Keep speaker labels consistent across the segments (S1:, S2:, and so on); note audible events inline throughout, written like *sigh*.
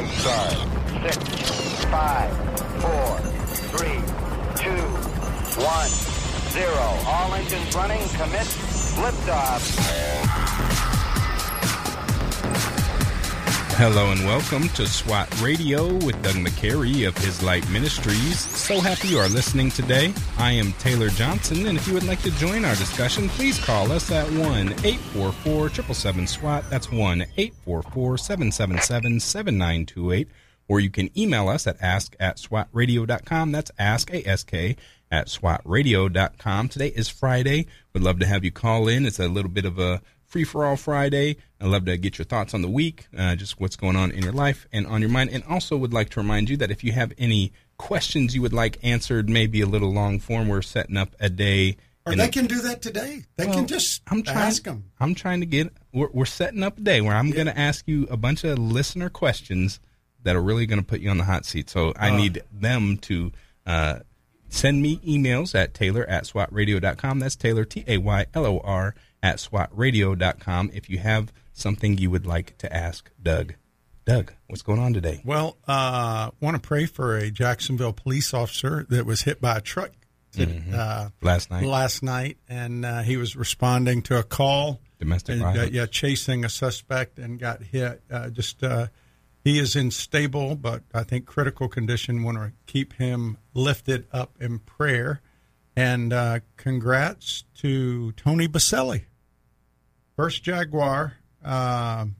S1: Five stars. Six, five, four, three, two, one, zero. All engines running. Commit. Liftoff.
S2: Hello and welcome to SWAT Radio with Doug McCary of His Light Ministries. So happy you are listening today. I am Taylor Johnson, and if you would like to join our discussion, please call us at 1 844 777 SWAT. That's 1 844 777 7928. Or you can email us at ask at swatradio.com. That's ask, A-S-K, at swatradio.com. Today is Friday. We'd love to have you call in. It's a little bit of a free for all Friday. I'd love to get your thoughts on the week, uh, just what's going on in your life and on your mind. And also would like to remind you that if you have any questions you would like answered, maybe a little long form, we're setting up a day.
S3: Or they can do that today. They
S2: Well,
S3: can just
S2: I'm trying,
S3: ask them.
S2: I'm trying to get. We're, we're setting up a day where I'm going to ask you a bunch of listener questions that are really going to put you on the hot seat. So I
S3: Uh.
S2: need them to uh, send me emails at taylor at swatradio.com. That's Taylor T A Y L O R at swatradio.com. If you have something you would like to ask Doug. Doug, what's going on today?
S3: Well, uh, want to pray for a Jacksonville police officer that was hit by a truck uh,
S2: Last night,
S3: last night, and uh, he was responding to a call.
S2: domestic
S3: and, uh,
S2: violence.
S3: yeah, chasing a suspect and got hit. Uh, just uh, he is in stable, but I think critical condition. Want to keep him lifted up in prayer. And uh, congrats to Tony Boselli, first Jaguar, um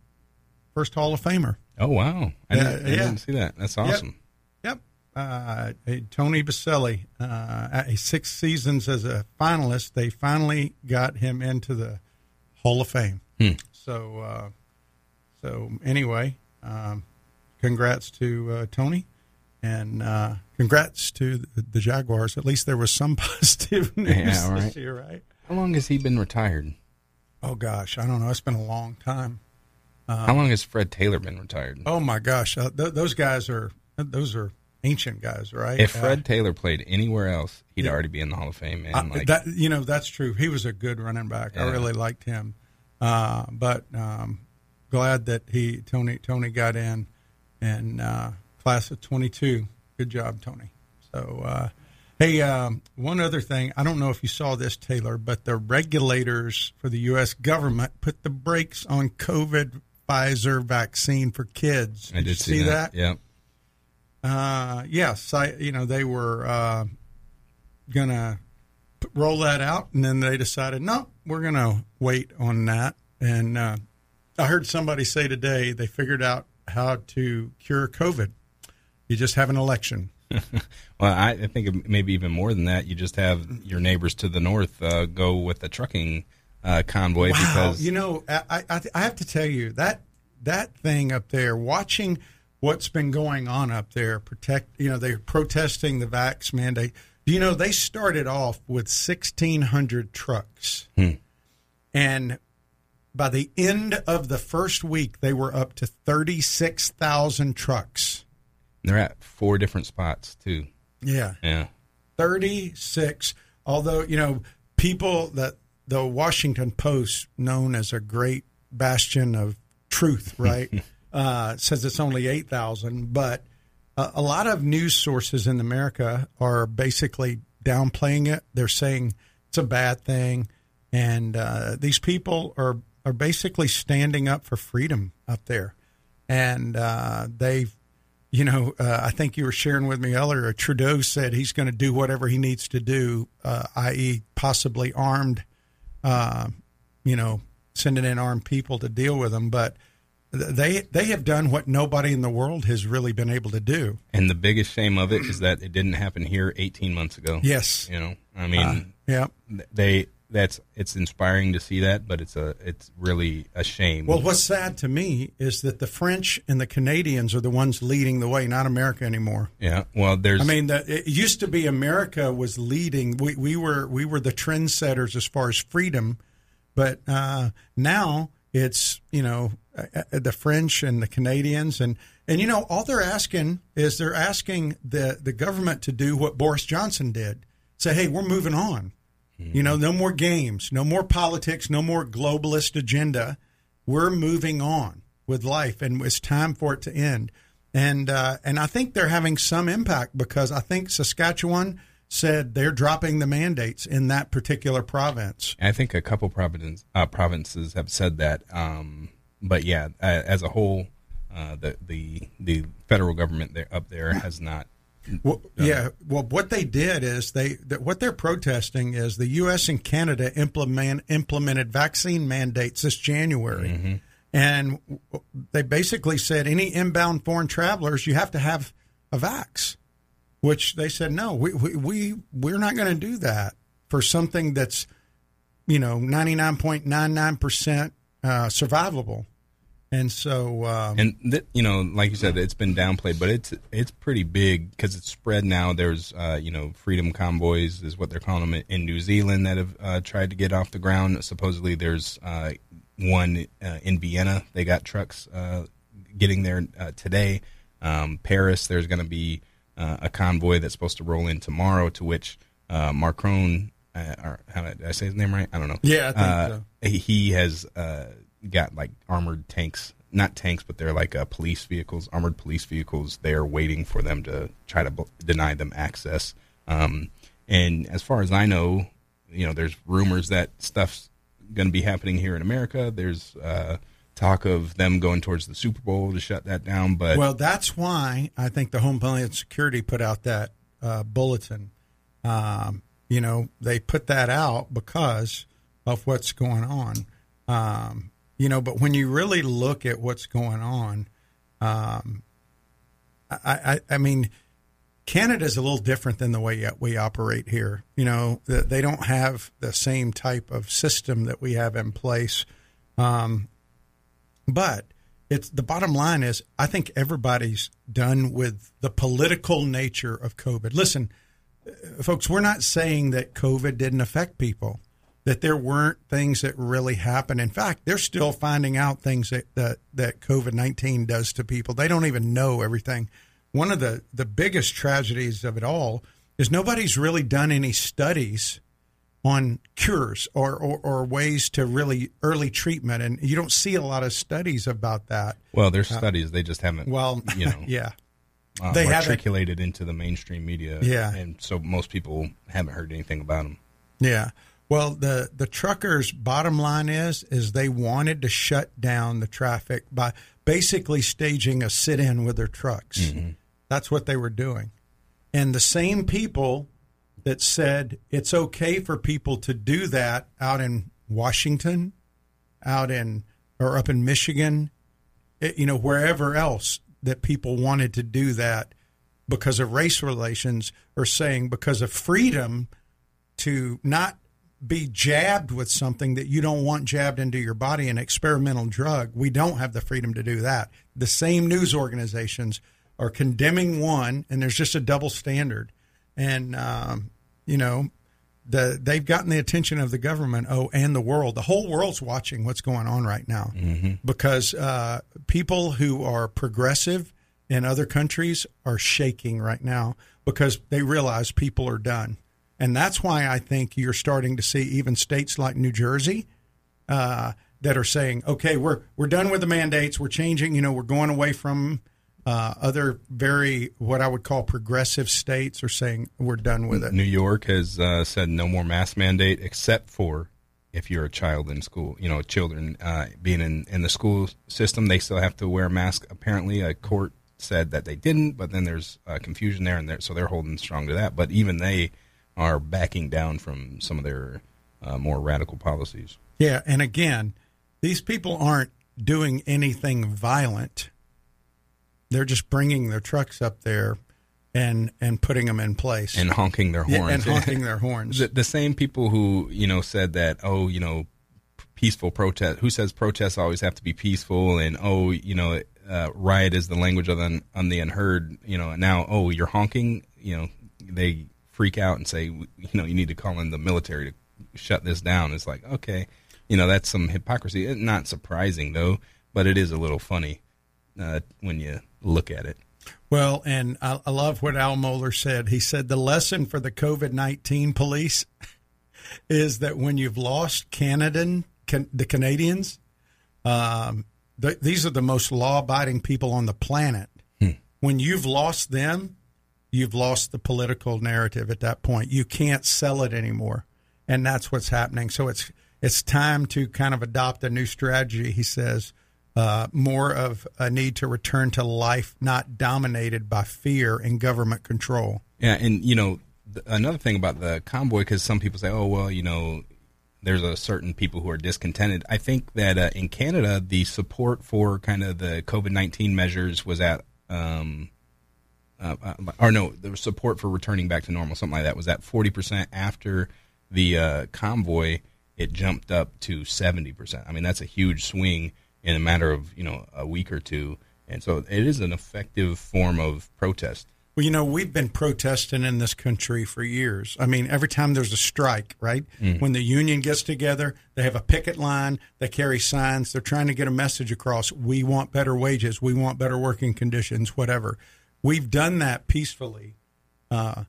S3: first Hall of Famer.
S2: Oh wow! I, didn't,
S3: yeah.
S2: didn't see that. That's awesome.
S3: Yep. Uh, Tony Boselli, uh, six seasons as a finalist, they finally got him into the Hall of Fame.
S2: Hmm.
S3: So, uh, so anyway, um, congrats to uh, Tony, and uh, congrats to the, the Jaguars. At least there was some *laughs* positive news
S2: Yeah, right.
S3: this year, right?
S2: How long has he been retired?
S3: Oh gosh, I don't know. It's been a long time.
S2: How long has Fred Taylor been retired?
S3: Oh my gosh, uh, th- those guys are those are ancient guys, right?
S2: If
S3: Uh,
S2: Fred Taylor played anywhere else, he'd
S3: Yeah.
S2: already be in the Hall of Fame. And
S3: Uh,
S2: like,
S3: that you know that's true. He was a good running back. I really liked him. Uh, but um, glad that he Tony Tony got in and uh, class of twenty two. Good job, Tony. So uh, hey, um, one other thing. I don't know if you saw this, Taylor, but the regulators for the U.S. government put the brakes on COVID Pfizer vaccine for kids.
S2: I did
S3: you
S2: see, that. Yeah.
S3: uh, yes, I you know they were uh, gonna p- roll that out, and then they decided no, we're gonna wait on that. And uh, I heard somebody say today they figured out how to cure COVID. You just have an election. *laughs*
S2: Well, I, I think maybe even more than that. You just have your neighbors to the north uh, go with the trucking uh, convoy
S3: Wow,
S2: because
S3: you know, I, I I have to tell you that that thing up there, watching what's been going on up there, protect. You know, they're protesting the vax mandate. You know, they started off with sixteen hundred trucks,
S2: Hmm.
S3: and by the end of the first week, they were up to thirty six thousand trucks.
S2: They're at four different spots too.
S3: Yeah,
S2: Yeah.
S3: 36 although you know people that the washington post known as a great bastion of truth *laughs* right uh, says it's only 8000 but uh, a lot of news sources in america are basically downplaying it they're saying it's a bad thing and uh, these people are are basically standing up for freedom up there and uh, they've you know, uh, I think you were sharing with me earlier. Trudeau said he's going to do whatever he needs to do, uh, i.e., possibly armed, uh, you know, sending in armed people to deal with them. But they they have done what nobody in the world has really been able to do.
S2: And the biggest shame of it is that it didn't happen here 18 months ago.
S3: Yes.
S2: You know, I mean,
S3: Yeah.
S2: they that's it's inspiring to see that, but it's a it's really a shame.
S3: Well, what's sad to me is that the French and the Canadians are the ones leading the way, not America anymore.
S2: yeah. Well, there's
S3: I mean, the, it used to be America was leading. We, we were we were the trendsetters as far as freedom, but uh, now it's you know uh, uh, the French and the Canadians and and you know all they're asking is they're asking the the government to do what Boris Johnson did. Say, hey, we're moving on. You know, no more games, no more politics, no more globalist agenda. We're moving on with life, and it's time for it to end. and uh, and I think they're having some impact because I think Saskatchewan said they're dropping the mandates in that particular province.
S2: I think a couple province, uh, provinces have said that, um, but yeah, as a whole, uh, the the the federal government there up there has not.
S3: Well, yeah, well, what they did is they that what they're protesting is the U.S. and Canada implement implemented vaccine mandates this January. Mm-hmm and they basically said any inbound foreign travelers you have to have a vax which they said no we we, we we're not going to do that for something that's you know 99.99% uh, survivable and so um,
S2: and th- you know like you said it's been downplayed but it's it's pretty big because it's spread now there's uh, you know freedom convoys is what they're calling them in new zealand that have uh, tried to get off the ground supposedly there's uh, one uh, in Vienna. They got trucks uh, getting there uh, today. Um, Paris, there's going to be uh, a convoy that's supposed to roll in tomorrow. To which uh, Macron, uh, or how did I say his name right? I don't know.
S3: Yeah, so.
S2: he has got like armored tanks, not tanks, but they're like police vehicles, armored police vehicles. There waiting for them to try to b- deny them access. Um, and as far as I know, you know, there's rumors that stuff's going to be happening here in America. There's uh, talk of them going towards the Super Bowl to shut that down. But
S3: well, that's why I think the Homeland Security put out that uh, bulletin. Um, you know, they put that out because of what's going on. Um, you know, but when you really look at what's going on, um, I, I, I mean Canada is a little different than the way we operate here. You know, they don't have the same type of system that we have in place. Um, but it's the bottom line is I think everybody's done with the political nature of COVID. Listen, uh, folks, we're not saying that COVID didn't affect people, that there weren't things that really happened. In fact, they're still finding out things that that, that COVID nineteen does to people. They don't even know everything one of the, the biggest tragedies of it all is nobody's really done any studies on cures or, or, or, ways to really early treatment. And you don't see a lot of studies about that.
S2: Well, there's uh, studies. They just haven't, well, you know, *laughs*
S3: yeah.
S2: Uh, they articulated into the mainstream media.
S3: Yeah.
S2: And so most people haven't heard anything about them.
S3: Yeah. Well, the, the truckers' bottom line is is they wanted to shut down the traffic by basically staging a sit-in with their trucks. Mm-hmm. That's what they were doing. And the same people that said it's okay for people to do that out in Washington, out in or up in Michigan, it, you know, wherever else that people wanted to do that because of race relations are saying because of freedom to not be jabbed with something that you don't want jabbed into your body, an experimental drug. We don't have the freedom to do that. The same news organizations are condemning one, and there's just a double standard. And um, you know, the they've gotten the attention of the government, oh, and the world. The whole world's watching what's going on right now mm-hmm. because uh, people who are progressive in other countries are shaking right now because they realize people are done. And that's why I think you're starting to see even states like New Jersey uh, that are saying, okay, we're we're done with the mandates. We're changing. You know, we're going away from uh, other very what I would call progressive states are saying we're done with it.
S2: New York has uh, said no more mask mandate except for if you're a child in school. You know, children uh, being in, in the school system, they still have to wear a mask. Apparently, a court said that they didn't, but then there's uh, confusion there, and there, so they're holding strong to that. But even they are backing down from some of their uh, more radical policies.
S3: Yeah, and again, these people aren't doing anything violent they're just bringing their trucks up there and and putting them in place
S2: and honking their horns
S3: yeah, and honking their *laughs* horns.
S2: the, the, same people who you know said that oh you know peaceful protest who says protests always have to be peaceful and oh you know uh, riot is the language of the on the unheard you know now oh you're honking you know they freak out and say you know you need to call in the military to shut this down it's like okay you know that's some hypocrisy not surprising though but it is a little funny uh, when you look at it.
S3: Well, and I, I love what Al Mohler said. He said the lesson for the COVID 19 police *laughs* is that when you've lost Canadian, can, the Canadians, um, the, these are the most law abiding people on the planet. Hmm. when you've lost them, you've lost the political narrative at that point. You can't sell it anymore, and that's what's happening. So it's it's time to kind of adopt a new strategy. He says uh, more of a need to return to life not dominated by fear and government control.
S2: Yeah, and you know th- another thing about the convoy because some people say, oh well, you know. There's a certain people who are discontented. I think that uh, in Canada, the support for kind of the COVID nineteen measures was at um, uh, uh, or no, the support for returning back to normal, something like that, was at 40% after the uh, convoy. It jumped up to 70%. I mean, that's a huge swing in a matter of you know a week or two, and so it is an effective form of protest.
S3: Well, you know, we've been protesting in this country for years. I mean, every time there's a strike, right?
S2: Mm.
S3: When the union gets together, they have a picket line, they carry signs, they're trying to get a message across. We want better wages, we want better working conditions, whatever. We've done that peacefully uh,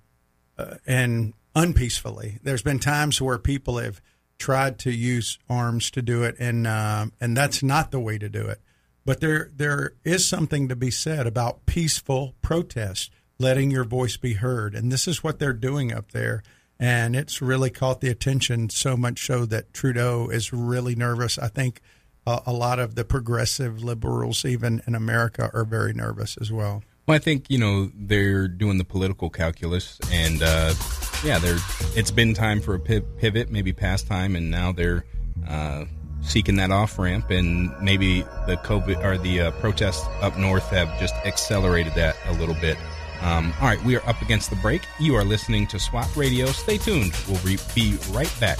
S3: uh, and unpeacefully. There's been times where people have tried to use arms to do it, and um, and that's not the way to do it. But there there is something to be said about peaceful protest, letting your voice be heard, and this is what they're doing up there. And it's really caught the attention so much so that Trudeau is really nervous. I think uh, a lot of the progressive liberals, even in America, are very nervous as well.
S2: Well, I think you know they're doing the political calculus, and uh, yeah, they're. It's been time for a pivot, maybe past time, and now they're uh, seeking that off ramp, and maybe the COVID or the uh, protests up north have just accelerated that a little bit. Um, all right, we are up against the break. You are listening to SWAT Radio. Stay tuned. We'll re- be right back.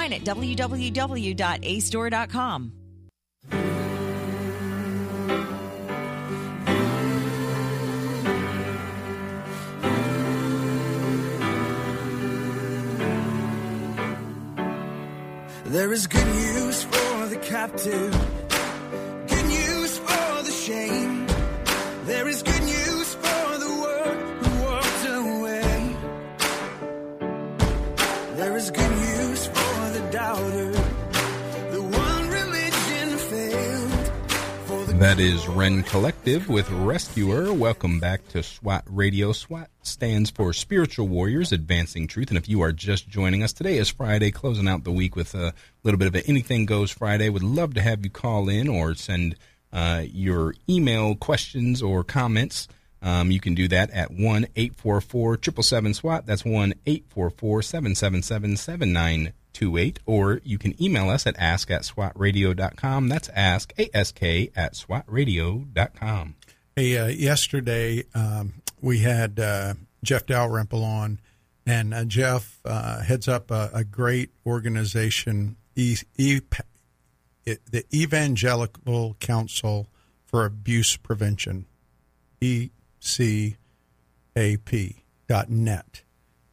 S4: at www.acedoor.com.
S5: There is good news for the captive, good news for the shame.
S2: That is Rend Collective with Rescuer. Welcome back to SWAT Radio. SWAT stands for Spiritual Warriors Advancing Truth. And if you are just joining us, today is Friday, closing out the week with a little bit of an Anything Goes Friday. Would love to have you call in or send uh, your email questions or comments. Um, you can do that at 1 844 777 SWAT. That's 1 844 777 7928. Or you can email us at ask at swatradio.com. That's ask, A-S-K, at swatradio.com.
S3: Hey, uh, yesterday um, we had uh, Jeff Dalrymple on, and uh, Jeff uh, heads up a, a great organization, e- e- the Evangelical Council for Abuse Prevention, ECAP.net,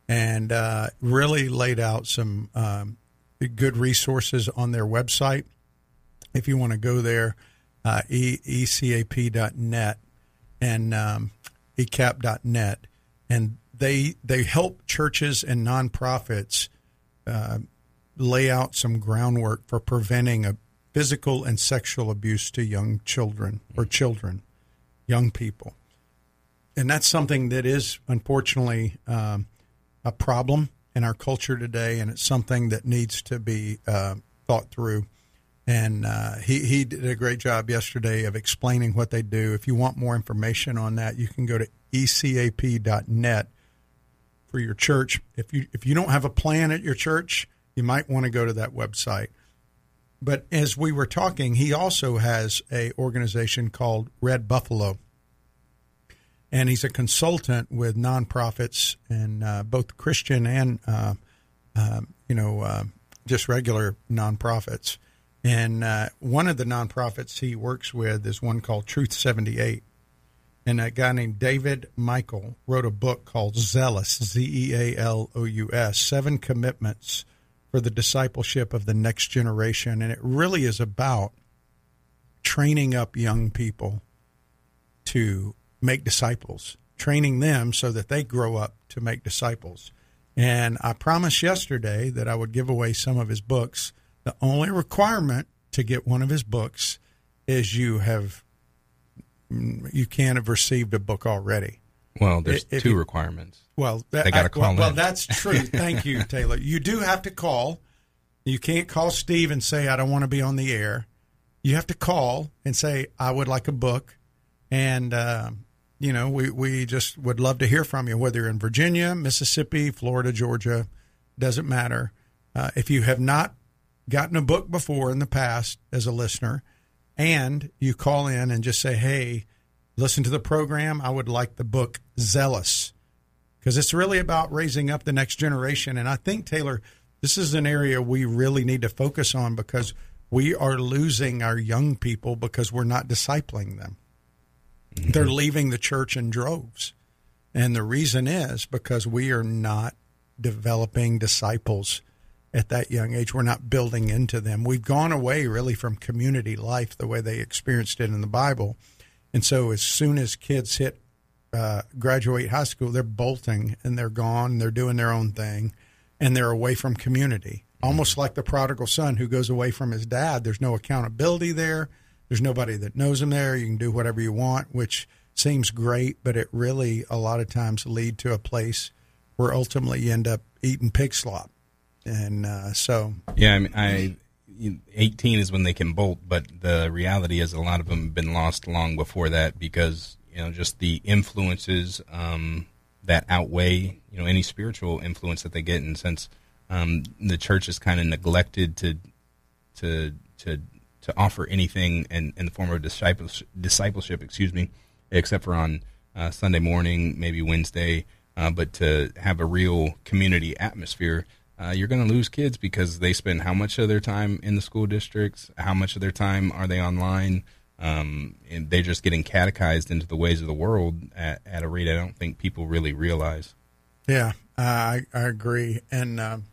S3: and uh, really laid out some um, good resources on their website. If you want to go there, uh, e- ecap.net and um, ecap.net, and they they help churches and nonprofits uh, lay out some groundwork for preventing a physical and sexual abuse to young children or children, young people, and that's something that is unfortunately um, a problem in our culture today, and it's something that needs to be uh, thought through. and uh, he he did a great job yesterday of explaining what they do. If you want more information on that, you can go to ecap.net for your church. If you if you don't have a plan at your church, you might want to go to that website. But as we were talking, he also has a organization called Red Buffalo, and he's a consultant with nonprofits and uh, both Christian and uh, uh, you know uh, just regular nonprofits. And uh, one of the nonprofits he works with is one called Truth Seventy Eight, and a guy named David Michael wrote a book called Zealous Z E A L O U S Seven Commitments for the discipleship of the next generation. And it really is about training up young people to make disciples, training them so that they grow up to make disciples. And I promised yesterday that I would give away some of his books. The only requirement to get one of his books is you have you can't have received a book already.
S2: Well, there's
S3: If
S2: two
S3: you-
S2: requirements.
S3: Well, that,
S2: They gotta call
S3: well, well, that's true. *laughs* Thank you, Taylor. You do have to call. You can't call Steve and say I don't want to be on the air. You have to call and say I would like a book, and um, you know we we just would love to hear from you. Whether you're in Virginia, Mississippi, Florida, Georgia, doesn't matter. Uh, if you have not gotten a book before in the past as a listener, and you call in and just say, "Hey, listen to the program. I would like the book Zealous." because it's really about raising up the next generation. And I think, Taylor, this is an area we really need to focus on because we are losing our young people because we're not discipling them. They're leaving the church in droves. And the reason is because we are not developing disciples at that young age. We're not building into them. We've gone away really from community life the way they experienced it in the Bible. And so as soon as kids hit uh, graduate high school, they're bolting and they're gone. They're doing their own thing, and they're away from community. Almost like the prodigal son who goes away from his dad. There's no accountability there. There's nobody that knows them there. You can do whatever you want, which seems great, but it really a lot of times lead to a place where ultimately you end up eating pig slop. And uh, so,
S2: Yeah, I mean, I. 18 is when they can bolt, but the reality is a lot of them have been lost long before that because you know just the influences um, that outweigh you know any spiritual influence that they get, and since um, the church is kind of neglected to to to to offer anything in, in the form of discipleship, discipleship, excuse me, except for on uh, Sunday morning, maybe Wednesday, uh, but to have a real community atmosphere, uh, you're going to lose kids because they spend how much of their time in the school districts, how much of their time are they online, um, and they're just getting catechized into the ways of the world at, at a rate I don't think people really realize.
S3: yeah, I, I agree. And um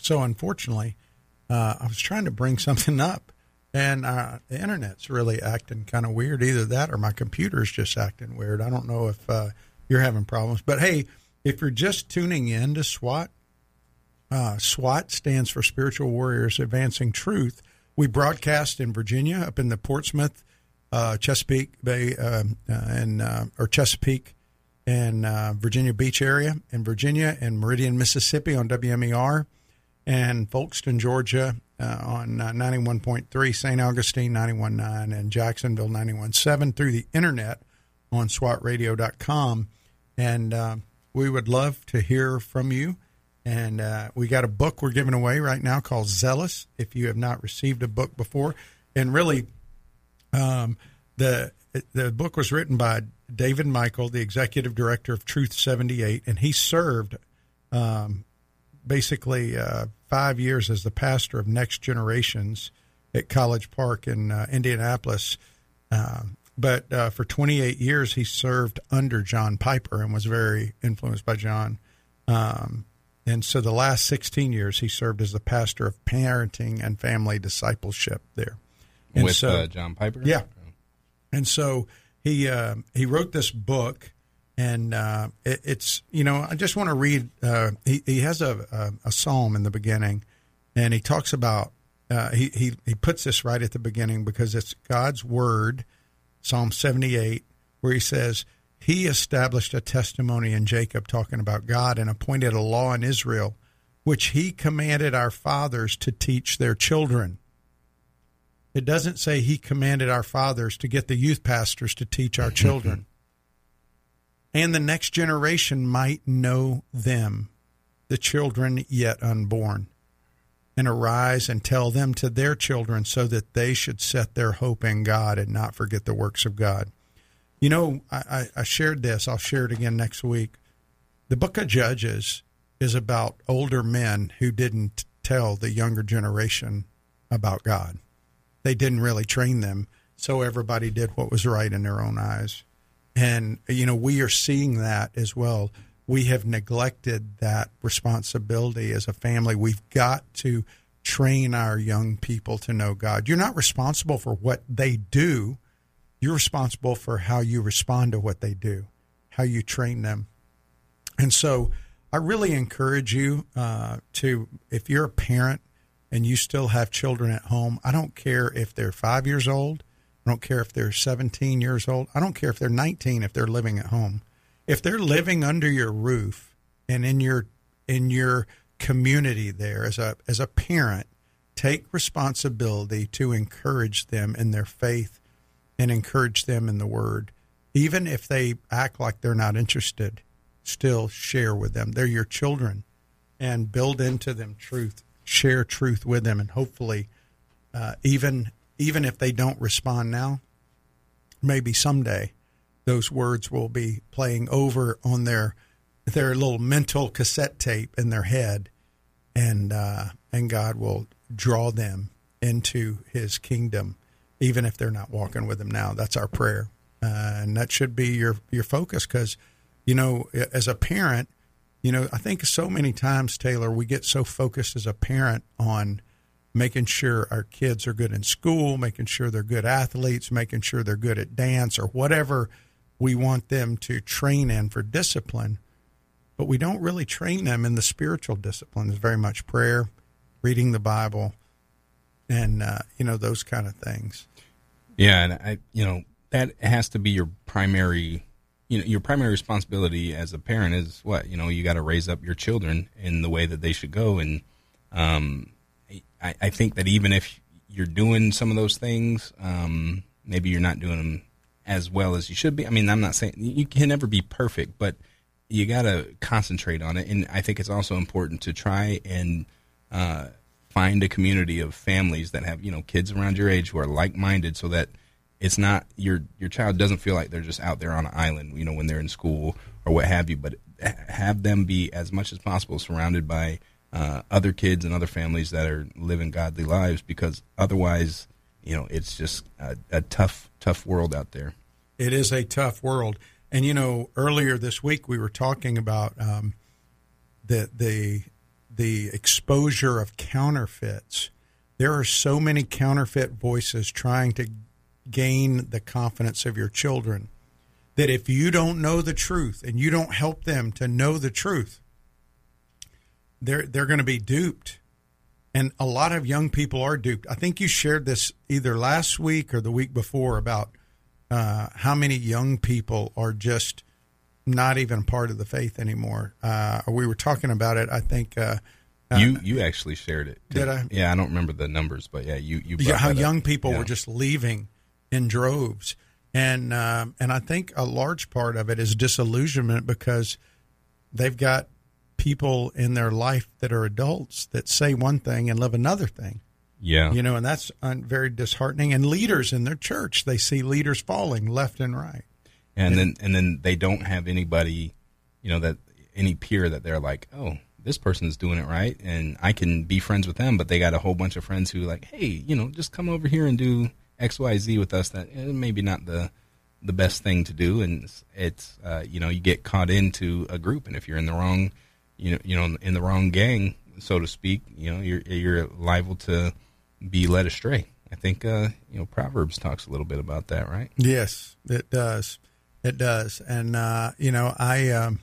S3: so, unfortunately, uh, I was trying to bring *laughs* something up, and uh, the internet's really acting kind of weird. Either that or my computer's just acting weird. I don't know if uh, you're having problems. But hey, if you're just tuning in to SWAT, uh, SWAT stands for Spiritual Warriors Advancing Truth. We broadcast in Virginia, up in the Portsmouth, uh, Chesapeake Bay, um, uh, and uh, or Chesapeake and Virginia Beach area, in Virginia and Meridian, Mississippi on WMER, and Folkston, Georgia uh, on uh, 91.3, St. Augustine 91.9, and Jacksonville 91.7 through the internet on swatradio.com. And uh, we would love to hear from you. And uh, we got a book we're giving away right now called Zealous. If you have not received a book before, and really, um, the the book was written by David Michael, the executive director of Truth Seventy Eight, and he served um, basically uh, five years as the pastor of Next Generations at College Park in uh, Indianapolis. Um, but uh, for 28 years, he served under John Piper and was very influenced by John. Um, and so the last 16 years, he served as the pastor of parenting and family discipleship there. And
S2: With
S3: so,
S2: uh, John Piper?
S3: Yeah. and so he uh, he wrote this book, and uh, it, it's you know I just want to read. Uh, he he has a, a a psalm in the beginning, and he talks about uh, he he he puts this right at the beginning because it's God's word, Psalm seventy eight, where he says. He established a testimony in Jacob talking about God and appointed a law in Israel, which he commanded our fathers to teach their children It doesn't say he commanded our fathers to get the youth pastors to teach our children. And the next generation might know them, the children yet unborn, and arise and tell them to their children so that they should set their hope in God and not forget the works of God. You know, I, I, shared this, I'll share it again next week. The book of Judges is about older men who didn't tell the younger generation about God. They didn't really train them, so everybody did what was right in their own eyes. And, you know, we are seeing that as well. We have neglected that responsibility as a family. We've got to train our young people to know God. You're not responsible for what they do, you're responsible for how you respond to what they do, how you train them. And so I really encourage you uh, to, if you're a parent and you still have children at home, I don't care if they're five years old, I don't care if they're 17 years old, I don't care if they're 19 if they're living at home. If they're living under your roof and in your in your community there as a as a parent, take responsibility to encourage them in their faith and encourage them in the word. Even if they act like they're not interested, still share with them. They're your children and build into them truth. Share truth with them, and hopefully, uh, even even if they don't respond now, maybe someday those words will be playing over on their their little mental cassette tape in their head, and uh, and God will draw them into His kingdom even if they're not walking with him now. That's our prayer, uh, and that should be your your focus because, you know, as a parent, you know, I think so many times, Taylor, we get so focused as a parent on making sure our kids are good in school, making sure they're good athletes, making sure they're good at dance or whatever we want them to train in for discipline. But we don't really train them in the spiritual disciplines, very much prayer, reading the Bible, and uh, you know those kind of things.
S2: Yeah, and I, you know, that has to be your primary, you know, your primary responsibility as a parent is what you know. You got to raise up your children in the way that they should go, and um, I, I think that even if you're doing some of those things, um, maybe you're not doing them as well as you should be. I mean, I'm not saying you can never be perfect, but you got to concentrate on it. And I think it's also important to try and uh, find a community of families that have you know kids around your age who are like-minded so that it's not your your child doesn't feel like they're just out there on an island you know when they're in school or what have you but have them be as much as possible surrounded by uh, other kids and other families that are living godly lives because otherwise you know it's just a, a tough tough world out there
S3: it is a tough world and you know earlier this week we were talking about um, the the the exposure of counterfeits. There are so many counterfeit voices trying to gain the confidence of your children that if you don't know the truth and you don't help them to know the truth, they're they're going to be duped. And a lot of young people are duped. I think you shared this either last week or the week before about uh, how many young people are just not even part of the faith anymore. Uh, we were talking about it. I think uh,
S2: uh you you actually shared it.
S3: Too. Did I?
S2: Yeah, I don't remember the numbers, but yeah, you you
S3: yeah how young people yeah. were just leaving in droves, and um, and I think a large part of it is disillusionment because they've got people in their life that are adults that say one thing and live another thing.
S2: Yeah,
S3: you know, and that's very disheartening. And leaders in their church, they see leaders falling left and right
S2: and then and then they don't have anybody, you know, that any peer that they're like, oh, this person's doing it right, and I can be friends with them. But they got a whole bunch of friends who like, hey, you know, just come over here and do X, Y, Z with us. That eh, maybe not the the best thing to do, and it's, it's uh, you know, you get caught into a group, and if you're in the wrong, you know, you know, in the wrong gang, so to speak, you know, you're you're liable to be led astray. I think uh, you know Proverbs talks a little bit about that, right?
S3: Yes, it does. It does, and uh, you know, I um,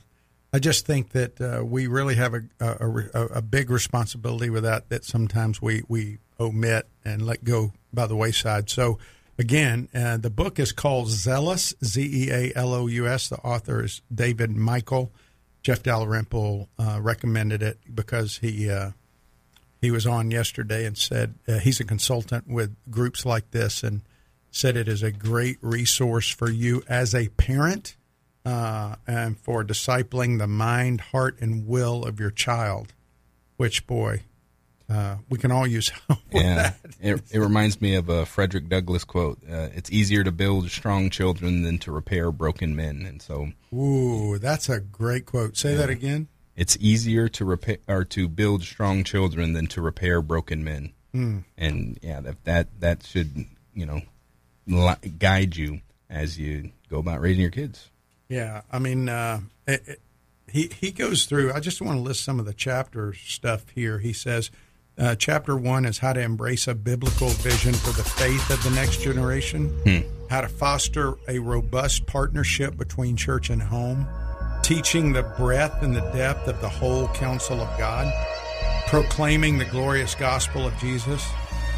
S3: I just think that uh, we really have a, a, a, big responsibility with that. That sometimes we we omit and let go by the wayside. So again, uh, the book is called Zealous, Z E A L O U S. The author is David Michael. Jeff Dalrymple uh, recommended it because he uh, he was on yesterday and said uh, he's a consultant with groups like this and said it is a great resource for you as a parent uh, and for discipling the mind, heart, and will of your child. Which boy, uh, we can all use *laughs* help.
S2: Yeah,
S3: that.
S2: it, it reminds me of a Frederick Douglass quote. Uh, it's easier to build strong children than to repair broken men, and so
S3: Ooh, that's a great quote. Say that again.
S2: it's easier to repair or to build strong children than to repair broken men.
S3: Hmm.
S2: And yeah, that that that should you know li- guide you as you go about raising your kids.
S3: Yeah, I mean, uh, it, it, he he goes through. I just want to list some of the chapter stuff here. He says, uh, chapter one is how to embrace a biblical vision for the faith of the next generation, how to foster a robust partnership between church and home, teaching the breadth and the depth of the whole counsel of God, proclaiming the glorious gospel of Jesus,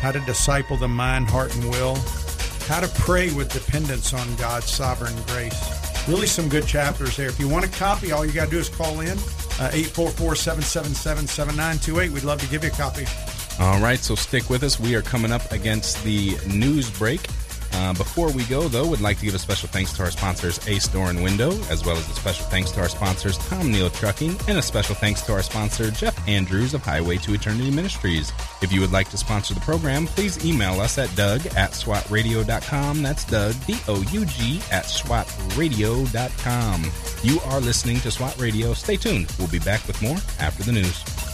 S3: how to disciple the mind, heart, and will, how to pray with dependence on God's sovereign grace. Really, some good chapters there. If you want a copy, all you got to do is call in 844 777 7928. We'd love to give you a copy.
S2: All right, so stick with us. We are coming up against the news break. Uh, before we go, though, would like to give a special thanks to our sponsors, Ace Door and Window, as well as a special thanks to our sponsors, Tom Neal Trucking, and a special thanks to our sponsor, Jeff Andrews of Highway to Eternity Ministries. If you would like to sponsor the program, please email us at doug at swatradio.com. That's Doug, D O U G, at swatradio.com. You are listening to SWAT Radio. Stay tuned. We'll be back with more after the news.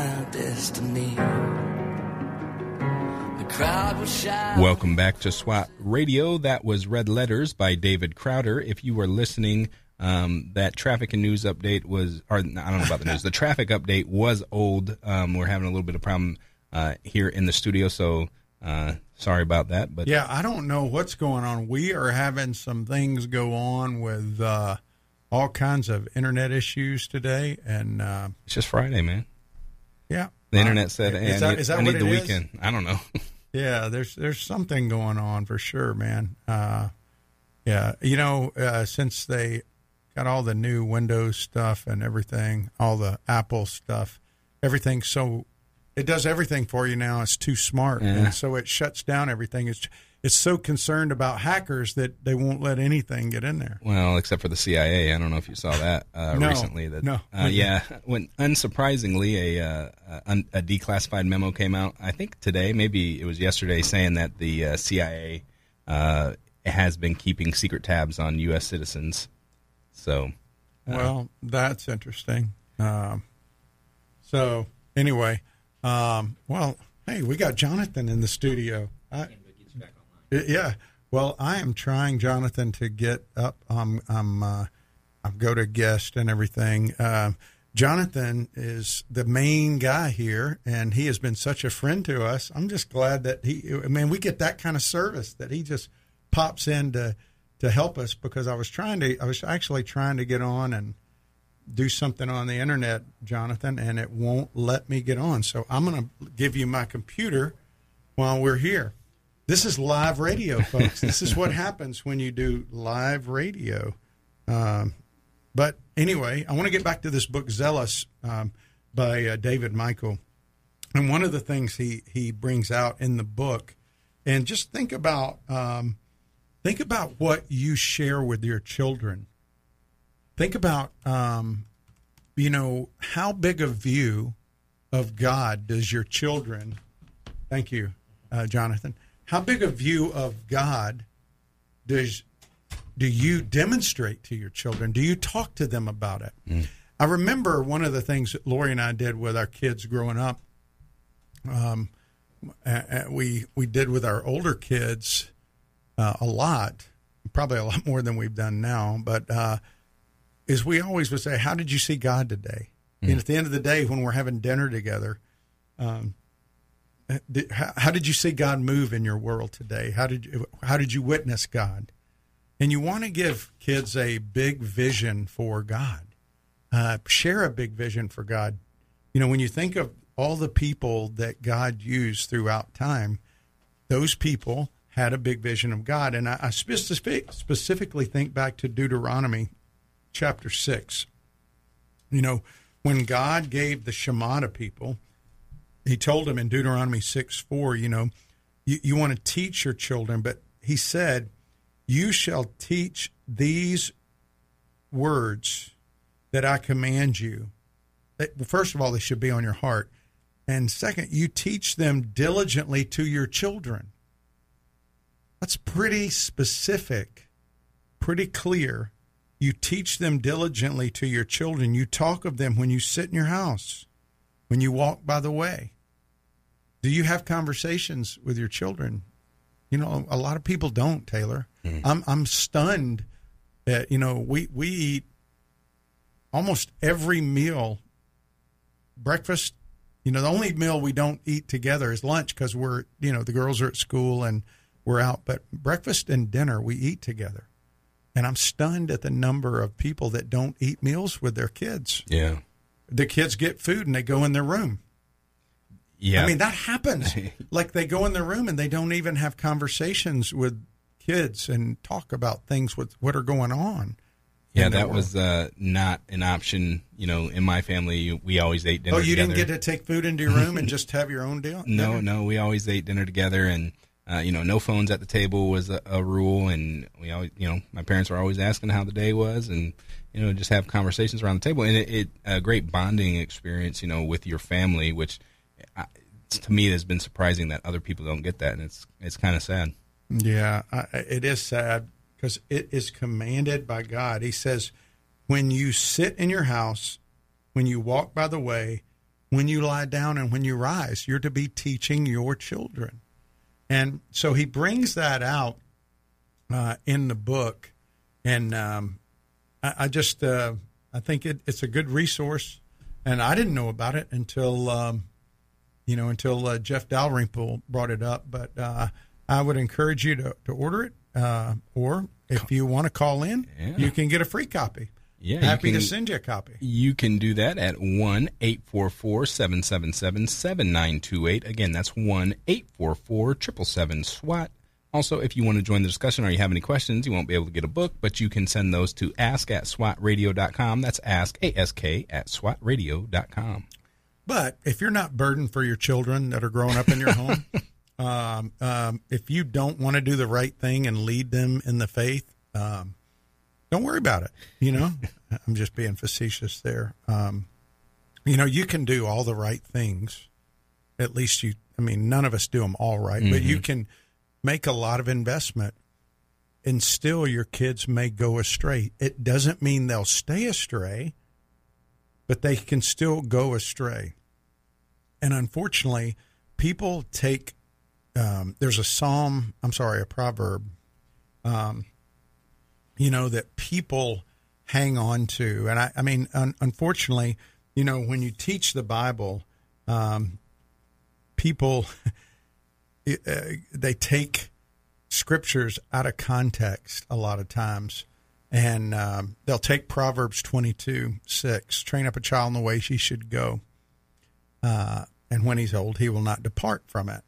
S5: My destiny. The crowd was shy.
S2: Welcome back to SWAT Radio. That was Red Letters by David Crowder. If you were listening, um, that traffic and news update was, or I don't know about the news, the traffic update was old. Um, we're having a little bit of problem uh, here in the studio, so uh, sorry about that. But
S3: Yeah, I don't know what's going on. We are having some things go on with uh, all kinds of internet issues today. And uh,
S2: it's just Friday, man.
S3: Yeah.
S2: The internet said,
S3: Is
S2: hey,
S3: that-
S2: I need,
S3: that
S2: I need the
S3: is?
S2: weekend. I don't know. *laughs*
S3: Yeah, there's there's something going on for sure, man. Uh, yeah, you know, uh, since they got all the new Windows stuff and everything, all the Apple stuff, everything. So it does everything for you now. It's too smart,
S2: Yeah.
S3: and so it shuts down everything. It's it's so concerned about hackers that they won't let anything get in there.
S2: Well, except for the CIA. I don't know if you saw that uh,
S3: No,
S2: recently. That
S3: no.
S2: uh, yeah. When unsurprisingly, a, uh, a a declassified memo came out. I think today, maybe it was yesterday, saying that the uh, CIA uh, has been keeping secret tabs on U.S. citizens. So,
S3: Well, that's interesting. Um, so anyway, um, well, hey, we got Jonathan in the studio. I, yeah. Well, I am trying, Jonathan, to get up. Um, I'm uh, I'm go to guest and everything. Um, Jonathan is the main guy here, and he has been such a friend to us. I'm just glad that he. I mean, we get that kind of service that he just pops in to to help us because I was trying to. I was actually trying to get on and do something on the internet, Jonathan, and it won't let me get on. So I'm going to give you my computer while we're here. This is live radio, folks. this is what happens when you do live radio. Um, but anyway, I want to get back to this book, Zealous, um, by uh, David Michael. And one of the things he, he brings out in the book, and just think about um, think about what you share with your children. Think about um, you know how big a view of God does your children. Thank you, uh, Jonathan. How big a view of God does do you demonstrate to your children? Do you talk to them about it? I remember one of the things that Lori and I did with our kids growing up. Um, we we did with our older kids uh, a lot, probably a lot more than we've done now. But uh, is we always would say, "How did you see God today?" And at the end of the day, when we're having dinner together, um, how, did you see God move in your world today? How did you, how did you witness God? And you want to give kids a big vision for God. Uh, share a big vision for God. You know, when you think of all the people that God used throughout time, those people had a big vision of God. And I, I specific, specifically think back to Deuteronomy chapter 6. You know, when God gave the Shema to people, he told them in Deuteronomy 6 4, you know, you, you want to teach your children, but he said, You shall teach these words that I command you. That- First of all, they should be on your heart. And second, you teach them diligently to your children. That's pretty specific, pretty clear. You teach them diligently to your children. You talk of them when you sit in your house, when you walk by the way. Do you have conversations with your children? You know, a lot of people don't, Taylor. Mm-hmm. I'm I'm stunned that, you know, we we eat almost every meal breakfast you know the only meal we don't eat together is lunch because we're you know the girls are at school and we're out but breakfast and dinner we eat together and i'm stunned at the number of people that don't eat meals with their kids
S2: Yeah.
S3: The kids get food and they go in their room
S2: Yeah.
S3: i mean that happens *laughs* like they go in their room and they don't even have conversations with kids and talk about things with what are going on
S2: yeah, that
S3: world.
S2: was uh, not an option. You know, in my family, we always ate dinner
S3: oh you
S2: together.
S3: didn't get to take food into your room and just have your own deal *laughs*
S2: No,
S3: dinner?
S2: no, we always ate dinner together, and uh, you know, no phones at the table was a, a rule, and we always, you know, my parents were always asking how the day was, and you know, just have conversations around the table, and it, it a great bonding experience, you know, with your family, which I, to me has been surprising that other people don't get that, and it's it's kind of sad.
S3: Yeah, I, it is sad because it is commanded by God. He says, when you sit in your house, when you walk by the way, when you lie down, and when you rise, you're to be teaching your children. And so he brings that out uh, in the book. And um, I, I just, uh, I think it, it's a good resource. And I didn't know about it until, um, you know, until uh, Jeff Dalrymple brought it up. But uh, I would encourage you to, to order it, uh, or if you want to call in,
S2: Yeah.
S3: you can get a free copy.
S2: Yeah,
S3: happy to
S2: can-
S3: send you a copy.
S2: You can do that at 1 844 777 7928. Again, that's 1 844 777 SWAT. Also, if you want to join the discussion or you have any questions, you won't be able to get a book, but you can send those to ask at swatradio.com. That's ask, A-S-K, at swatradio.com.
S3: But if you're not burdened for your children that are growing up in your home, *laughs* um, um, if you don't want to do the right thing and lead them in the faith, um, don't worry about it. You know, *laughs* I'm just being facetious there. Um, you know, you can do all the right things. At least you, I mean, none of us do them all right, but you can make a lot of investment and still your kids may go astray. It doesn't mean they'll stay astray, but they can still go astray. And unfortunately, people take, um, there's a psalm, I'm sorry, a proverb, um, you know, that people hang on to. And I, I mean, un- unfortunately, you know, when you teach the Bible, um, people, *laughs* they take scriptures out of context a lot of times. And um, they'll take Proverbs 22 6, train up a child in the way she should go. Uh, and when he's old, he will not depart from it.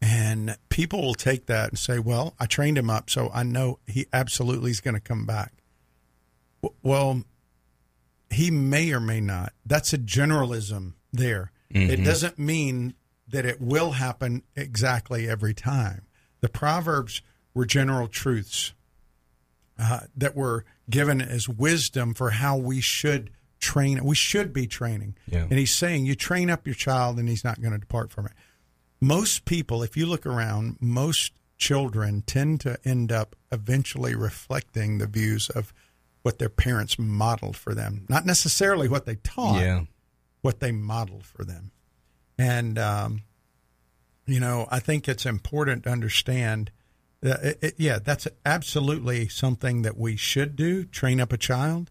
S3: And people will take that and say, well, I trained him up, so I know he absolutely is going to come back. W- Well, he may or may not. That's a generalism there. It doesn't mean that it will happen exactly every time. The Proverbs were general truths uh, that were given as wisdom for how we should train. We should be training.
S2: Yeah.
S3: And he's saying you train up your child and he's not going to depart from it. Most people, if you look around, most children tend to end up eventually reflecting the views of what their parents modeled for them, not necessarily what they taught
S2: Yeah.
S3: what they modeled for them. And, um, you know, I think it's important to understand that, it, it- yeah, that's absolutely something that we should do train up a child.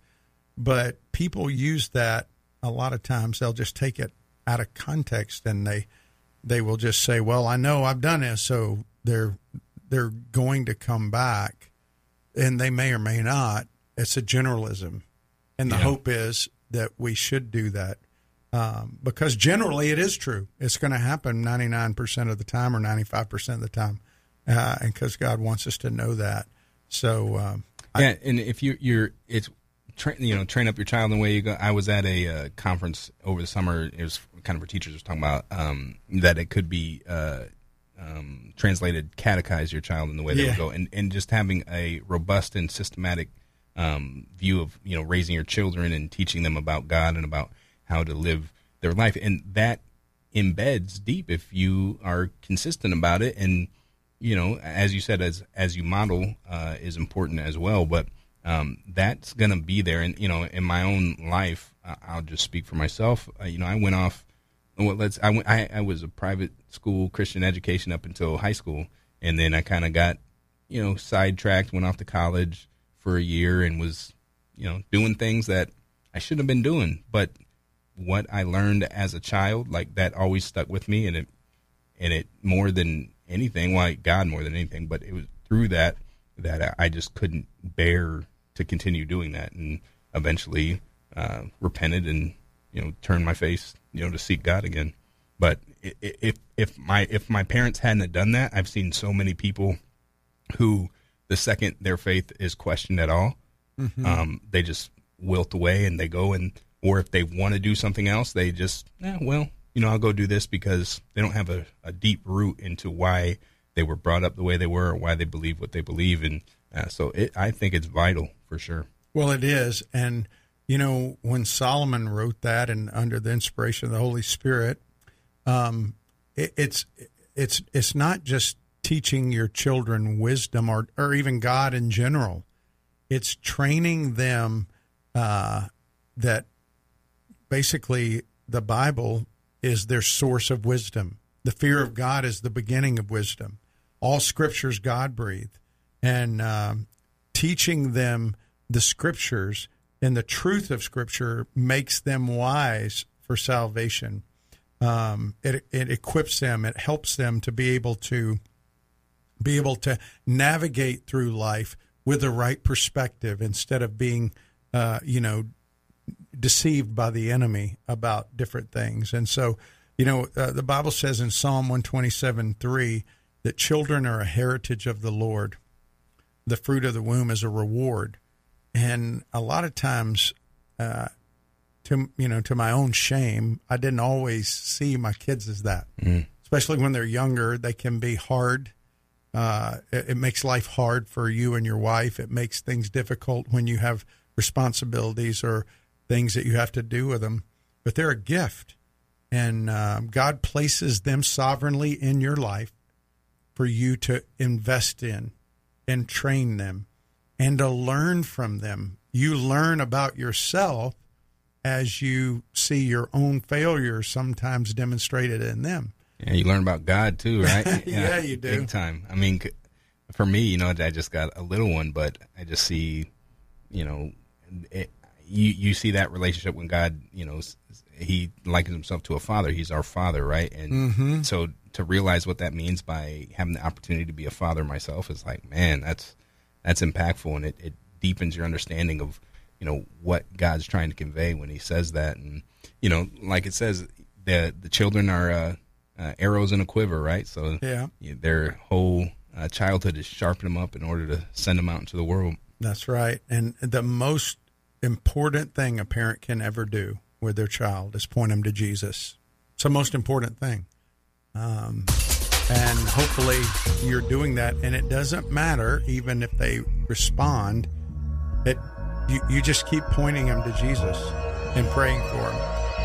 S3: but people use that a lot of times. They'll just take it out of context and they they will just say, "Well, I know I've done this, so they're they're going to come back," and they may or may not. It's a generalism, and the
S2: Yeah.
S3: hope is that we should do that um, because generally it is true. It's going to happen ninety nine percent of the time or ninety five percent of the time, uh, and because God wants us to know that. So um,
S2: yeah, and if you you're it's tra- you know train up your child in the way you go. I was at a uh, conference over the summer. It was kind of for teachers. Was talking about um, that it could be uh, um, translated catechize your child in the way they
S3: Yeah.
S2: would go, and and just having a robust and systematic um, view of you know raising your children and teaching them about God and about how to live their life, and that embeds deep if you are consistent about it. And you know as you said as as you model uh, is important as well. But um, that's gonna be there. And you know in my own life i'll just speak for myself. Uh, you know i went off well let's i went I, I was a private school christian education up until high school. And then i kind of got you know sidetracked went off to college for a year and was you know doing things that i shouldn't have been doing. But what I learned as a child, like that always stuck with me and it and it more than anything, why God more than anything, but it was through that that I just couldn't bear to continue doing that and eventually uh, repented and you know turned my face you know to seek God again. But if if my if my parents hadn't done that, I've seen so many people who the second their faith is questioned at all, um, they just wilt away and they go and or if they want to do something else, they just eh, well, you know, I'll go do this because they don't have a, a deep root into why they were brought up the way they were or why they believe what they believe, and uh, so it, I think it's vital for sure.
S3: Well, it is. And, you know, when Solomon wrote that and under the inspiration of the Holy Spirit, um, it, it's, it's, it's not just teaching your children wisdom or, or even God in general. It's training them uh, that basically the Bible is their source of wisdom. The fear of God is the beginning of wisdom. All scriptures God breathed. And um, teaching them the scriptures and the truth of scripture makes them wise for salvation. Um, it, it equips them, it helps them to be able to be able to navigate through life with the right perspective instead of being, uh, you know, deceived by the enemy about different things. And so, you know, uh, the Bible says in Psalm 127 3 that children are a heritage of the Lord, the fruit of the womb is a reward. And a lot of times, uh, to you know, to my own shame, I didn't always see my kids as that. Especially when they're younger, they can be hard. Uh, it, it makes life hard for you and your wife. It makes things difficult when you have responsibilities or things that you have to do with them. But they're a gift, and um, God places them sovereignly in your life for you to invest in and train them and to learn from them. You learn about yourself as you see your own failures sometimes demonstrated in them.
S2: Yeah, you learn about God too, right? *laughs*
S3: Yeah, you do.
S2: Big time. I mean, for me, you know, I just got a little one, but I just see, you know, it, you you see that relationship when God, you know, he likens himself to a father. He's our father, right? And
S3: Mm-hmm.
S2: so to realize what that means by having the opportunity to be a father myself is like, man, that's that's impactful, and it, it deepens your understanding of you know what God's trying to convey when He says that, and you know, like it says, the the children are uh, uh, arrows in a quiver, right? So
S3: Yeah.
S2: their whole uh, childhood is sharpen them up in order to send them out into the world.
S3: That's right. And the most important thing a parent can ever do with their child is point them to Jesus. It's the most important thing. Um, and hopefully you're doing that. And it doesn't matter, even if they respond, it, you, you just keep pointing them to Jesus and praying for them.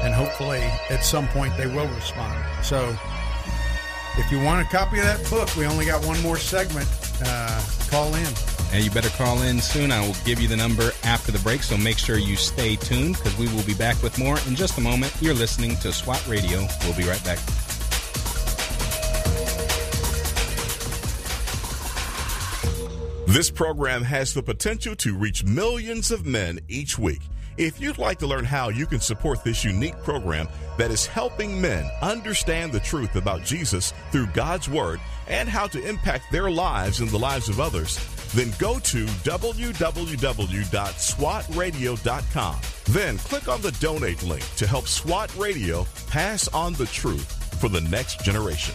S3: And hopefully at some point they will respond. So if you want a copy of that book, we only got one more segment. Uh, call in.
S2: And you better call in soon. I will give you the number after the break, so make sure you stay tuned because we will be back with more in just a moment. You're listening to SWAT Radio. We'll be right back.
S6: This program has the potential to reach millions of men each week. If you'd like to learn how you can support this unique program that is helping men understand the truth about Jesus through God's Word and how to impact their lives and the lives of others, then go to www.swatradio.com. Then click on the donate link to help SWAT Radio pass on the truth for the next generation.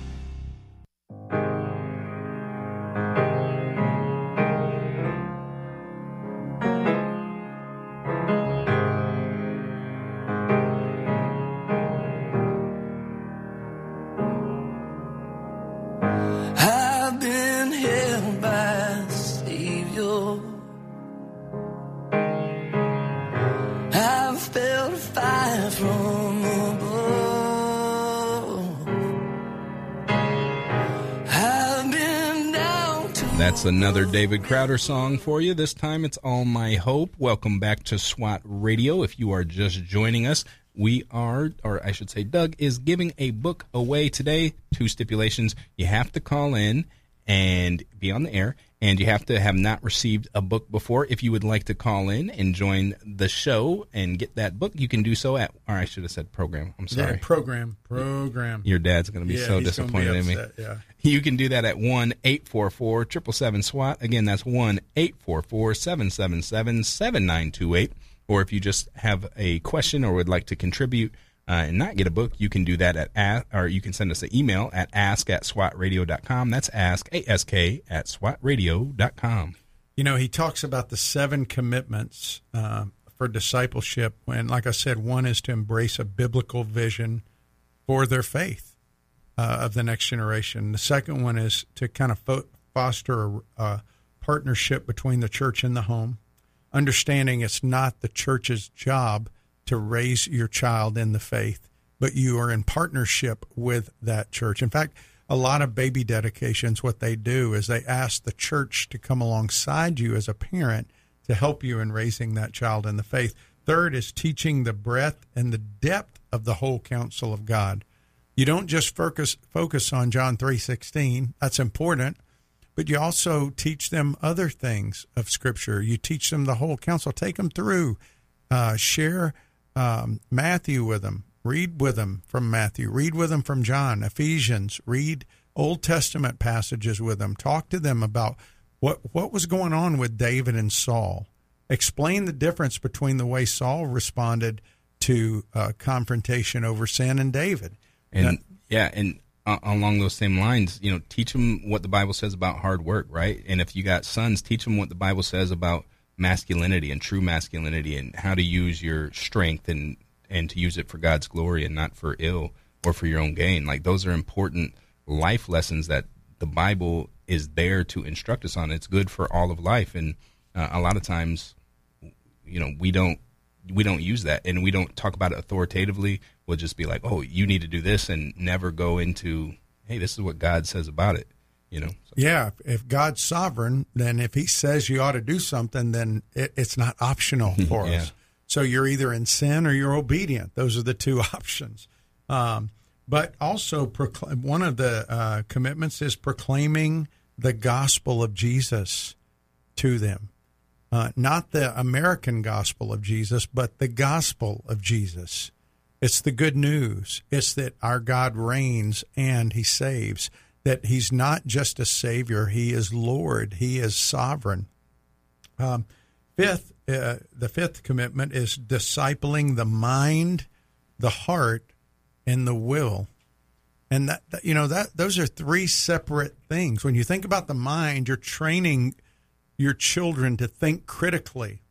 S2: That's another David Crowder song for you. This time it's All My Hope. Welcome back to SWAT Radio. If you are just joining us, we are, or I should say, Doug is giving a book away today. Two stipulations. You have to call in and be on the air, and you have to have not received a book before. If you would like to call in and join the show and get that book, you can do so at, or I should have said program. I'm sorry.
S3: Yeah, program, program.
S2: Your dad's going to be
S3: Yeah,
S2: so disappointed in me.
S3: yeah.
S2: You can do that at 1 844 777 SWAT. Again, that's 1 844 777 7928. Or if you just have a question or would like to contribute uh, and not get a book, you can do that at, a- or you can send us an email at ask at swatradio.com. That's ask, A-S-K, at swatradio.com.
S3: You know, he talks about the seven commitments uh, for discipleship. When, like I said, one is to embrace a biblical vision for their faith uh, of the next generation. The second one is to kind of fo- foster a, a partnership between the church and the home, understanding it's not the church's job to raise your child in the faith, but you are in partnership with that church. In fact, a lot of baby dedications, what they do is they ask the church to come alongside you as a parent to help you in raising that child in the faith. Third is teaching the breadth and the depth of the whole counsel of God. You don't just focus focus on John three sixteen. That's important, but you also teach them other things of Scripture. You teach them the whole counsel. Take them through. Uh, share um, Matthew with them. Read with them from Matthew. Read with them from John, Ephesians. Read Old Testament passages with them. Talk to them about what what was going on with David and Saul. Explain the difference between the way Saul responded to uh, confrontation over sin and David.
S2: And yeah, and uh, along those same lines, you know, teach them what the Bible says about hard work, right? And if you got sons, teach them what the Bible says about masculinity and true masculinity and how to use your strength and and to use it for God's glory and not for ill or for your own gain. Like those are important life lessons that the Bible is there to instruct us on. It's good for all of life, and uh, a lot of times, you know, we don't we don't use that and we don't talk about it authoritatively. We'll just be like, "Oh, you need to do this," and never go into, "Hey, this is what God says about it." You know. So,
S3: Yeah, if- God's sovereign, then if He says you ought to do something, then it, it's not optional for
S2: Yeah.
S3: us. So you're either in sin or you're obedient. Those are the two *laughs* options. Um, but also, one of the uh, commitments is proclaiming the gospel of Jesus to them. Uh, not the American gospel of Jesus, but the gospel of Jesus. It's the good news. It's that our God reigns and he saves, that he's not just a savior, he is Lord, he is sovereign. Um, fifth, uh, the fifth commitment is discipling the mind, the heart, and the will. And that, that you know that those are three separate things. When you think about the mind, you're training your children to think critically.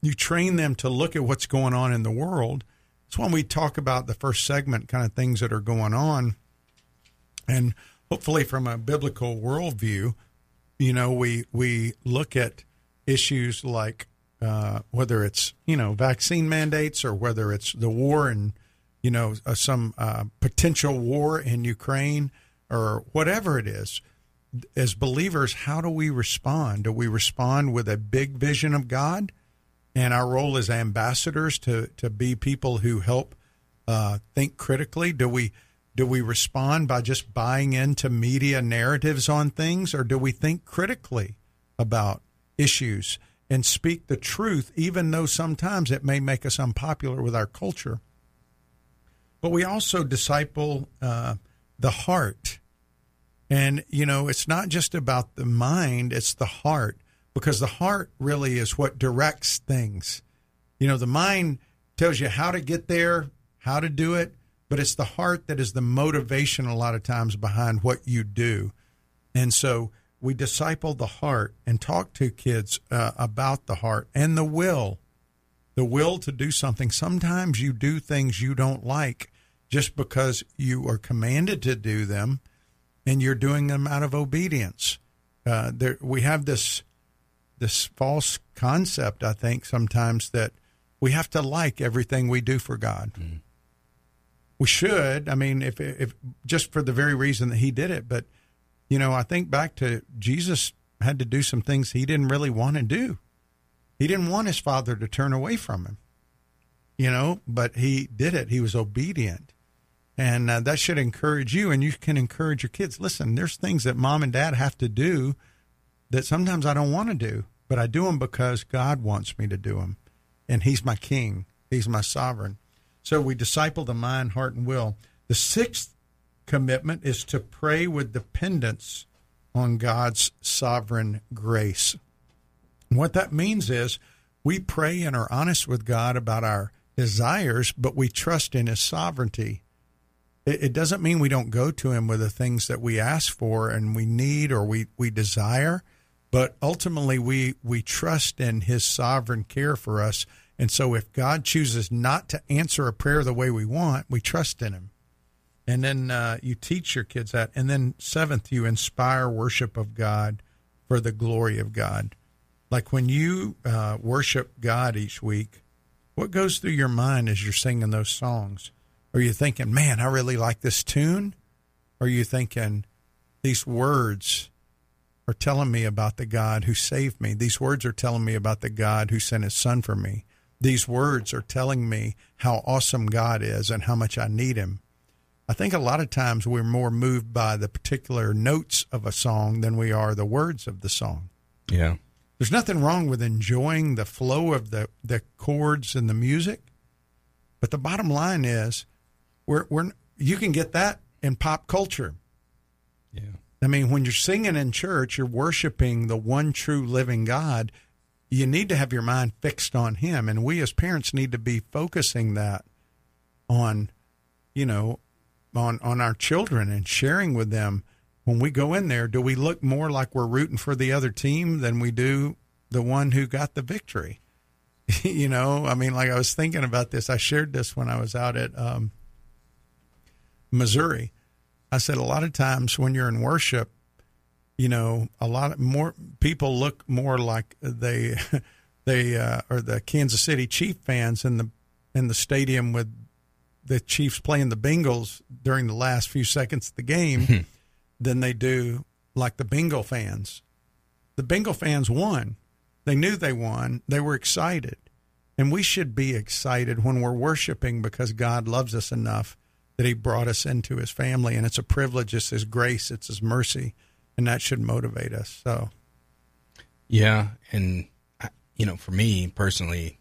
S3: You train them to look at what's going on in the world. It's when we talk about the first segment kind of things that are going on. And hopefully from a biblical worldview, you know, we we look at issues like uh, whether it's you know vaccine mandates or whether it's the war and you know uh, some uh, potential war in Ukraine or whatever it is. As believers, how do we respond? Do we respond with a big vision of God, and our role as ambassadors to to be people who help uh, think critically? Do we do we respond by just buying into media narratives on things, or do we think critically about issues and speak the truth, even though sometimes it may make us unpopular with our culture? But we also disciple uh, the heart. And, you know, it's not just about the mind, it's the heart, because the heart really is what directs things. You know, the mind tells you how to get there, how to do it, but it's the heart that is the motivation a lot of times behind what you do. And so we disciple the heart and talk to kids uh, about the heart and the will, the will to do something. Sometimes you do things you don't like just because you are commanded to do them and you're doing them out of obedience. Uh, there, we have this this false concept, I think, sometimes that we have to like everything we do for God. Mm we should. I mean, if if just for the very reason that he did it, but you know, I think back to Jesus had to do some things he didn't really want to do. He didn't want his father to turn away from him. You know, but he did it. He was obedient. And uh, that should encourage you, and you can encourage your kids. Listen, there's things that mom and dad have to do that sometimes I don't want to do, but I do them because God wants me to do them. And He's my king, He's my sovereign. So we disciple the mind, heart, and will. The sixth commitment is to pray with dependence on God's sovereign grace. What that means is we pray and are honest with God about our desires, but we trust in His sovereignty. It, it doesn't mean we don't go to Him with the things that we ask for and we need or we, we desire, but ultimately we, we trust in His sovereign care for us and so if God chooses not to answer a prayer the way we want, we trust in Him. And then uh, you teach your kids that. And then seventh, you inspire worship of God for the glory of God. Like when you uh, worship God each week, what goes through your mind as you're singing those songs? Are you thinking, man, I really like this tune? Or are you thinking, these words are telling me about the God who saved me? These words are telling me about the God who sent his son for me these words are telling me how awesome God is and how much I need Him. I think a lot of times we're more moved by the particular notes of a song than we are the words of the song.
S2: Yeah.
S3: There's nothing wrong with enjoying the flow of the, the chords and the music. But the bottom line is we're, we're, you can get that in pop culture.
S2: Yeah.
S3: I mean, when you're singing in church, you're worshiping the one true living God you need to have your mind fixed on him. And we as parents need to be focusing that on you know on on our children and sharing with them. When we go in there do we look more like we're rooting for the other team than we do the one who got the victory? *laughs* You know i mean like i was thinking about this. I shared this when i was out at um, missouri. I said a lot of times when you're in worship you know, a lot of more people look more like they *laughs* they uh, are the Kansas City Chief fans in the in the stadium with the Chiefs playing the Bengals during the last few seconds of the game than they do like the Bengal fans. The Bengal fans won. They knew they won. They were excited. And we should be excited when we're worshiping because God loves us enough that He brought us into His family. And it's a privilege, it's His grace, it's His mercy and that should motivate us. So,
S2: yeah, and you know, for me personally,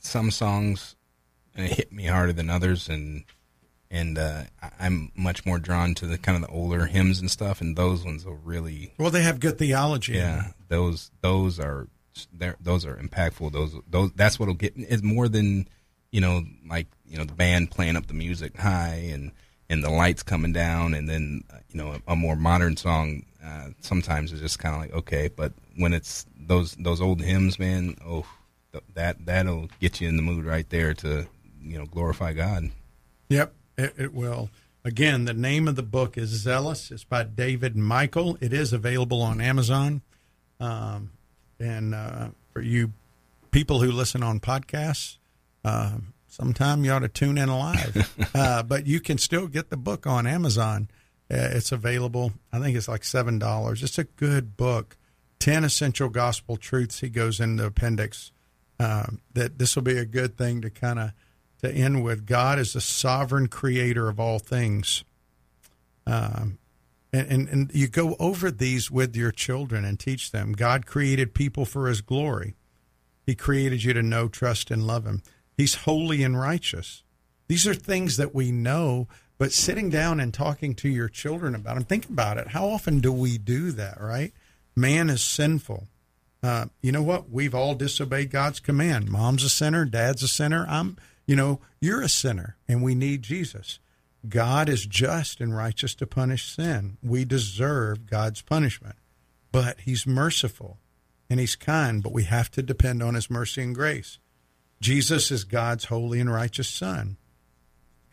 S2: some songs uh, hit me harder than others, and and uh, I'm much more drawn to the kind of the older hymns and stuff, and those ones will really
S3: well. They have good theology.
S2: Yeah, those those are those are impactful. Those those that's what'll get is more than you know, like you know, the band playing up the music high and and the lights coming down, and then you know a, a, more modern song. Uh, sometimes it's just kind of like okay, but when it's those those old hymns, man, oh, th- that that'll get you in the mood right there to you know glorify God.
S3: Yep, it, it will. Again, the name of the book is Zealous. It's by David Michael. It is available on Amazon. Um, and uh, for you people who listen on podcasts, uh, sometime you ought to tune in live. *laughs* uh, but you can still get the book on Amazon. Uh, it's available. I think it's like seven dollars. It's a good book. Ten essential gospel truths. He goes in the appendix. Um, that this will be a good thing to kind of to end with. God is the sovereign creator of all things. Um, and, and, and you go over these with your children and teach them. God created people for His glory. He created you to know, trust, and love Him. He's holy and righteous. These are things that we know, but sitting down and talking to your children about them, think about it. How often do we do that, right? Man is sinful. Uh, you know what? We've all disobeyed God's command. Mom's a sinner, dad's a sinner. I'm, you know, you're a sinner, and we need Jesus. God is just and righteous to punish sin. We deserve God's punishment, but He's merciful and He's kind, but we have to depend on His mercy and grace. Jesus is God's holy and righteous Son.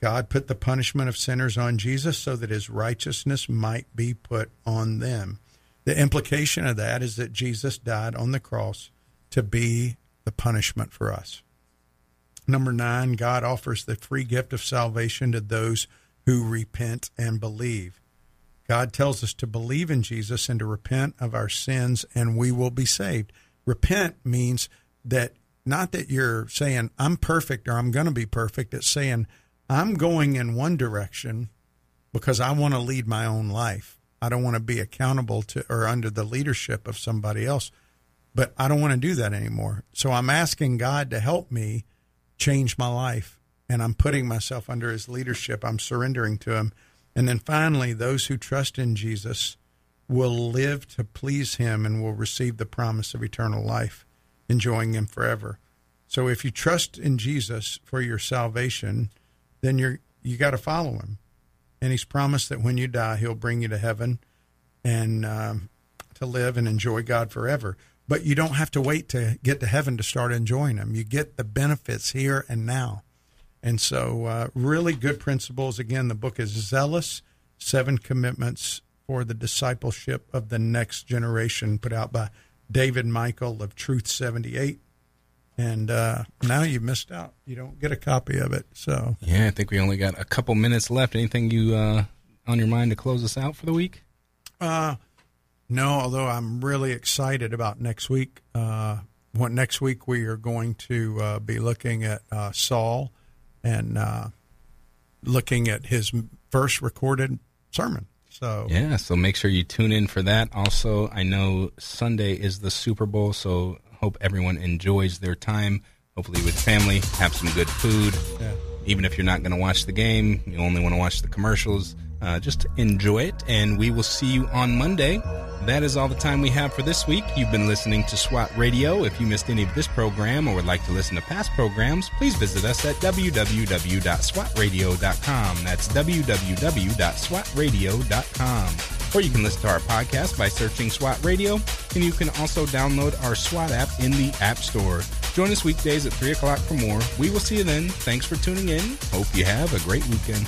S3: God put the punishment of sinners on Jesus so that His righteousness might be put on them. The implication of that is that Jesus died on the cross to be the punishment for us. Number nine, God offers the free gift of salvation to those who repent and believe. God tells us to believe in Jesus and to repent of our sins, and we will be saved. Repent means that not that you're saying, I'm perfect or I'm going to be perfect. It's saying, I'm going in one direction because I want to lead my own life. I don't want to be accountable to or under the leadership of somebody else, but I don't want to do that anymore. So I'm asking God to help me change my life and I'm putting myself under his leadership. I'm surrendering to him. And then finally, those who trust in Jesus will live to please him and will receive the promise of eternal life, enjoying him forever. So if you trust in Jesus for your salvation, then you're you got to follow him. And he's promised that when you die, he'll bring you to heaven and um, to live and enjoy God forever but you don't have to wait to get to heaven to start enjoying them. You get the benefits here and now. And so, uh, really good principles. Again, the book is Zealous Seven Commitments for the Discipleship of the Next Generation, put out by David Michael of Truth 78. And uh, now you missed out. You don't get a copy of it. So,
S2: yeah, I think we only got a couple minutes left. Anything you uh, on your mind to close us out for the week?
S3: Uh, no, although I'm really excited about next week. Uh, what next week we are going to uh, be looking at uh, Saul and uh, looking at his first recorded sermon. So
S2: yeah, so make sure you tune in for that. Also, I know Sunday is the Super Bowl, so hope everyone enjoys their time. Hopefully with family, have some good food. Yeah. Even if you're not going to watch the game, you only want to watch the commercials uh, just enjoy it, and we will see you on Monday. That is all the time we have for this week. You've been listening to SWAT Radio. If you missed any of this program or would like to listen to past programs, please visit us at www.swatradio.com. That's www.swatradio.com. Or you can listen to our podcast by searching SWAT Radio, and you can also download our SWAT app in the App Store. Join us weekdays at 3 o'clock for more. We will see you then. Thanks for tuning in. Hope you have a great weekend.